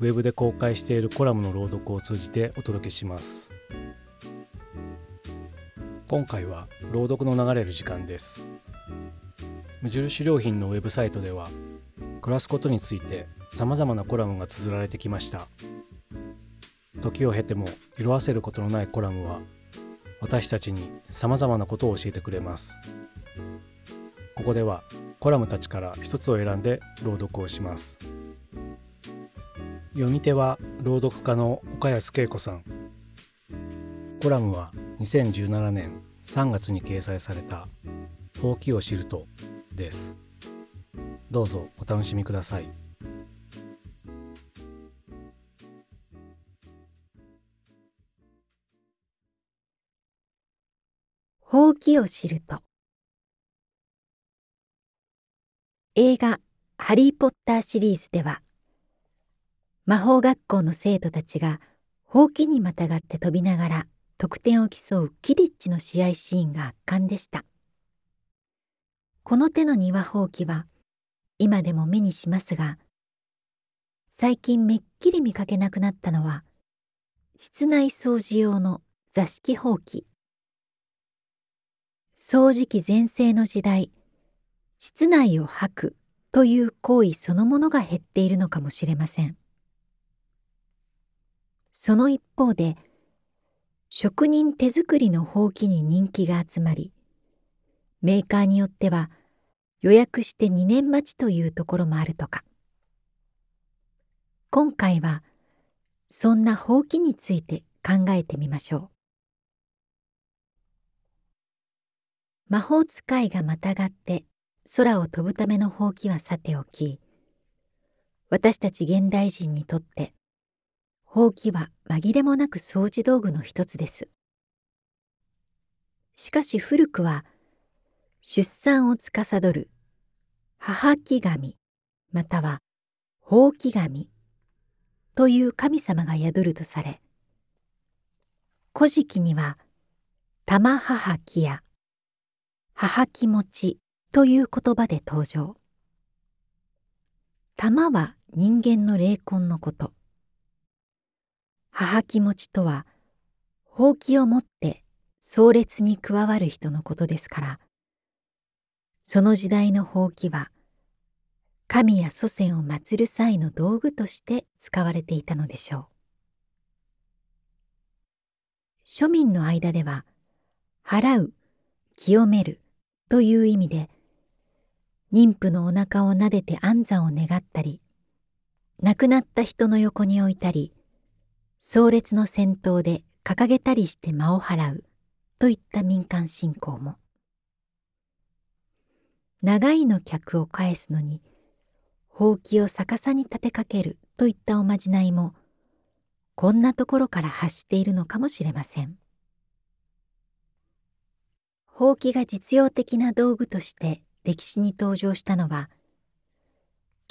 ウェブで公開しているコラムの朗読を通じてお届けします。今回は朗読の流れる時間です。無印良品のウェブサイトでは暮らすことについて様々なコラムが綴られてきました。時を経ても色あせることのないコラムは私たちに様々なことを教えてくれます。ここではコラムたちから一つを選んで朗読をします。読み手は朗読家の岡安恵子さん。コラムは2017年3月に掲載された「ほうきを知ると」です。どうぞお楽しみください。ほうきを知ると。映画「ハリー・ポッター」シリーズでは魔法学校の生徒たちがほうきにまたがって飛びながら得点を競うキディッチの試合シーンが圧巻でした。この手の庭ほうきは今でも目にしますが最近めっきり見かけなくなったのは室内掃除用の座敷ほうき。掃除機全盛の時代室内を吐くという行為そのものが減っているのかもしれません。その一方で職人手作りのほうきに人気が集まりメーカーによっては予約して2年待ちというところもあるとか。今回はそんなほうきについて考えてみましょう。魔法使いがまたがって空を飛ぶためのほうきはさておき私たち現代人にとってほうきは紛れもなく掃除道具の一つです。しかし古くは出産を司る母木神またはほうき神という神様が宿るとされ古事記には玉母木や母木持ちという言葉で登場玉は人間の霊魂のこと母気持ちとは、ほうきを持って壮烈に加わる人のことですから、その時代のほうきは、神や祖先を祀る際の道具として使われていたのでしょう。庶民の間では、払う、清めるという意味で、妊婦のお腹を撫でて安産を願ったり、亡くなった人の横に置いたり、壮烈の戦闘で掲げたりして間を払う。といった民間信仰も。長いの客を返すのにほうきを逆さに立てかける。といったおまじないもこんなところから発しているのかもしれません。ほうきが実用的な道具として歴史に登場したのは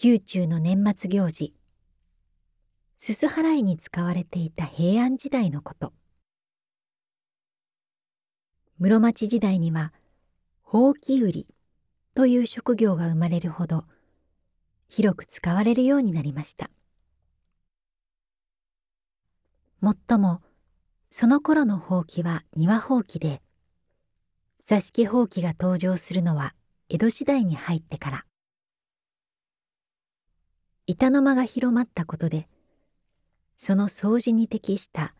宮中の年末行事すす払いに使われていた平安時代のこと。室町時代にはほうき売りという職業が生まれるほど広く使われるようになりました。もっともその頃のほうきは庭ほうきで座敷ほうきが登場するのは江戸時代に入ってから。板の間が広まったことでその掃除に適した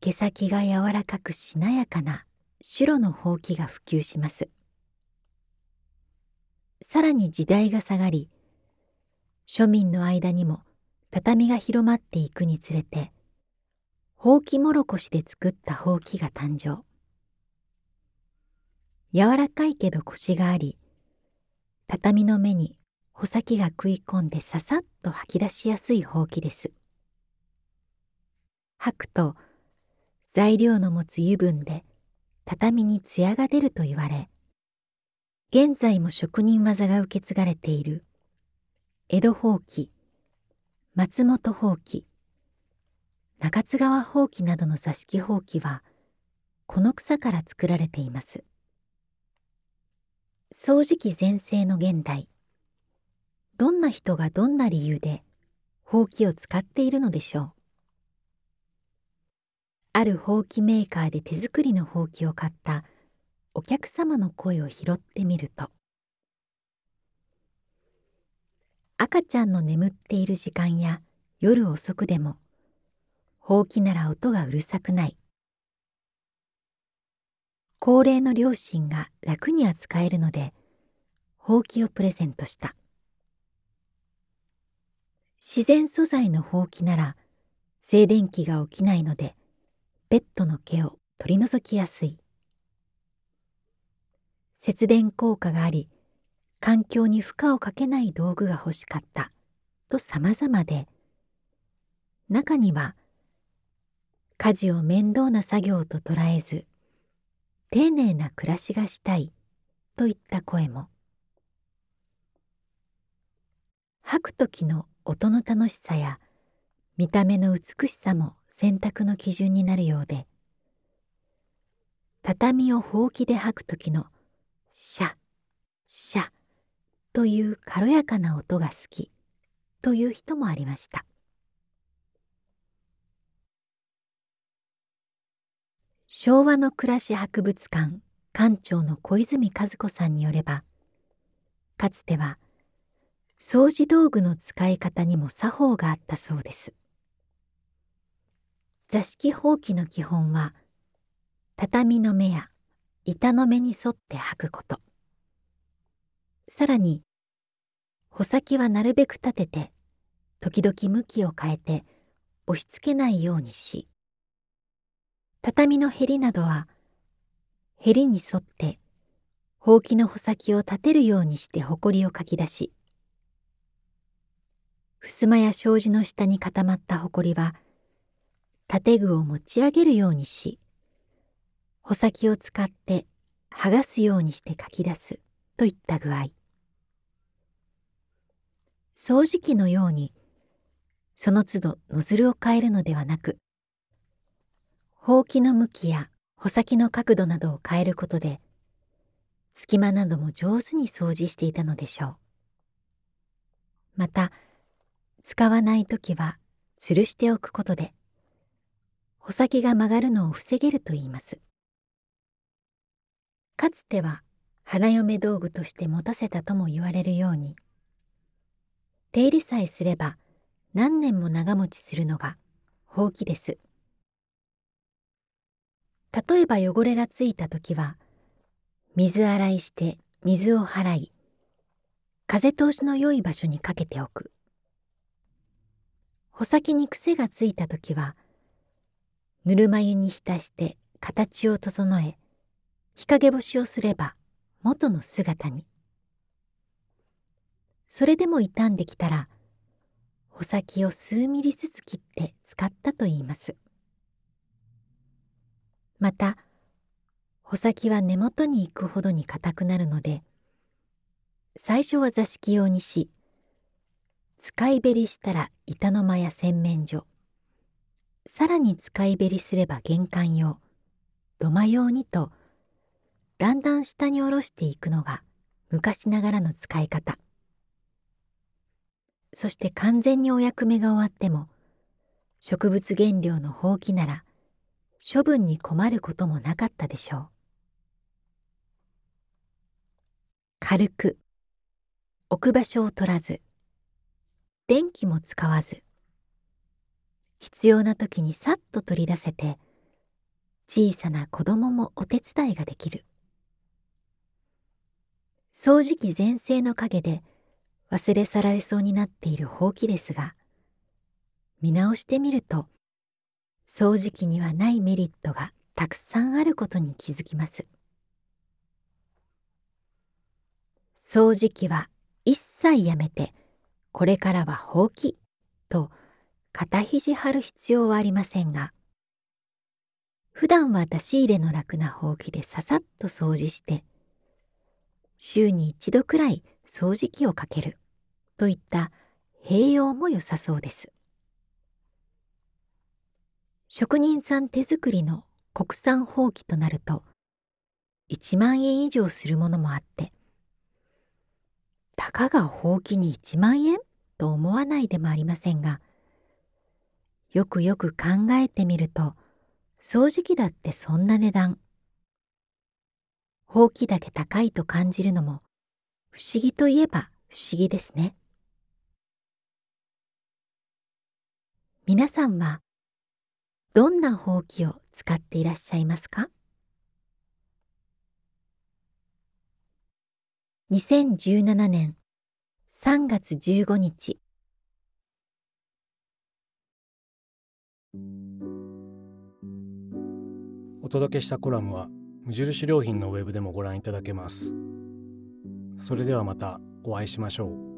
毛先が柔らかくしなやかな白のほうきが普及します。さらに時代が下がり庶民の間にも畳が広まっていくにつれてほうきもろこしで作ったほうきが誕生。柔らかいけど腰があり畳の目に穂先が食い込んでささっと吐き出しやすいほうきです。吐くと材料の持つ油分で畳に艶が出ると言われ現在も職人技が受け継がれている。江戸ほうき松本ほうき中津川ほうきなどの座敷ほうきはこの草から作られています。掃除機全盛の現代どんな人がどんな理由でほうきを使っているのでしょう？あるほうきメーカーで手作りのほうきを買ったお客様の声を拾ってみると赤ちゃんの眠っている時間や夜遅くでもほうきなら音がうるさくない高齢の両親が楽に扱えるのでほうきをプレゼントした。自然素材のほうきなら静電気が起きないのでベッドの毛を取り除きやすい。節電効果があり環境に負荷をかけない道具が欲しかった。と様々で中には家事を面倒な作業と捉えず丁寧な暮らしがしたいといった声も。吐く時の音の楽しさや見た目の美しさも選択の基準になるようで畳をほうきで吐く時のシャシャという軽やかな音が好きという人もありました。昭和の暮らし博物館館長の小泉和子さんによればかつては掃除道具の使い方にも作法があったそうです。座敷ほうきの基本は畳の目や板の目に沿って履くこと。さらに穂先はなるべく立てて時々向きを変えて押し付けないようにし畳のへりなどはへりに沿ってほうきの穂先を立てるようにしてほこりをかき出し襖や障子の下に固まったほこりは建具を持ち上げるようにし穂先を使って剥がすようにしてかき出すといった具合。掃除機のようにその都度ノズルを変えるのではなくほうきの向きや穂先の角度などを変えることで隙間なども上手に掃除していたのでしょう。また使わない時は吊るしておくことで穂先が曲がるのを防げるといいます。かつては花嫁道具として持たせたとも言われるように手入れさえすれば何年も長持ちするのがほうきです。例えば汚れがついた時は水洗いして水を払い風通しの良い場所にかけておく。穂先に癖がついた時はぬるま湯に浸して形を整え日陰干しをすれば元の姿に。それでも傷んできたら穂先を数ミリずつ切って使ったといいます。また穂先は根元に行くほどに硬くなるので最初は座敷用にし使いべりしたら板の間や洗面所さらに使いべりすれば玄関用土間用にとだんだん下に下ろしていくのが昔ながらの使い方。そして完全にお役目が終わっても植物原料のほうきなら処分に困ることもなかったでしょう。軽く置く場所を取らず電気も使わず必要な時にさっと取り出せて小さな子供もお手伝いができる。掃除機全盛の陰で忘れ去られそうになっているほうきですが見直してみると掃除機にはないメリットがたくさんあることに気づきます。掃除機は一切やめてこれからはほうきと肩肘張る必要はありませんが普段は出し入れの楽なほうきでささっと掃除して週に一度くらい掃除機をかけるといった併用も良さそうです。職人さん手作りの国産ほうきとなると1万円以上するものもあってたかがほうきに1万円と思わないでもありませんがよくよく考えてみると掃除機だってそんな値段。ほうきだけ高いと感じるのも不思議といえば不思議ですね。皆さんはどんなほうきを使っていらっしゃいますか？2017年3月15日。お届けしたコラムは無印良品のウェブでもご覧いただけます。それではまたお会いしましょう。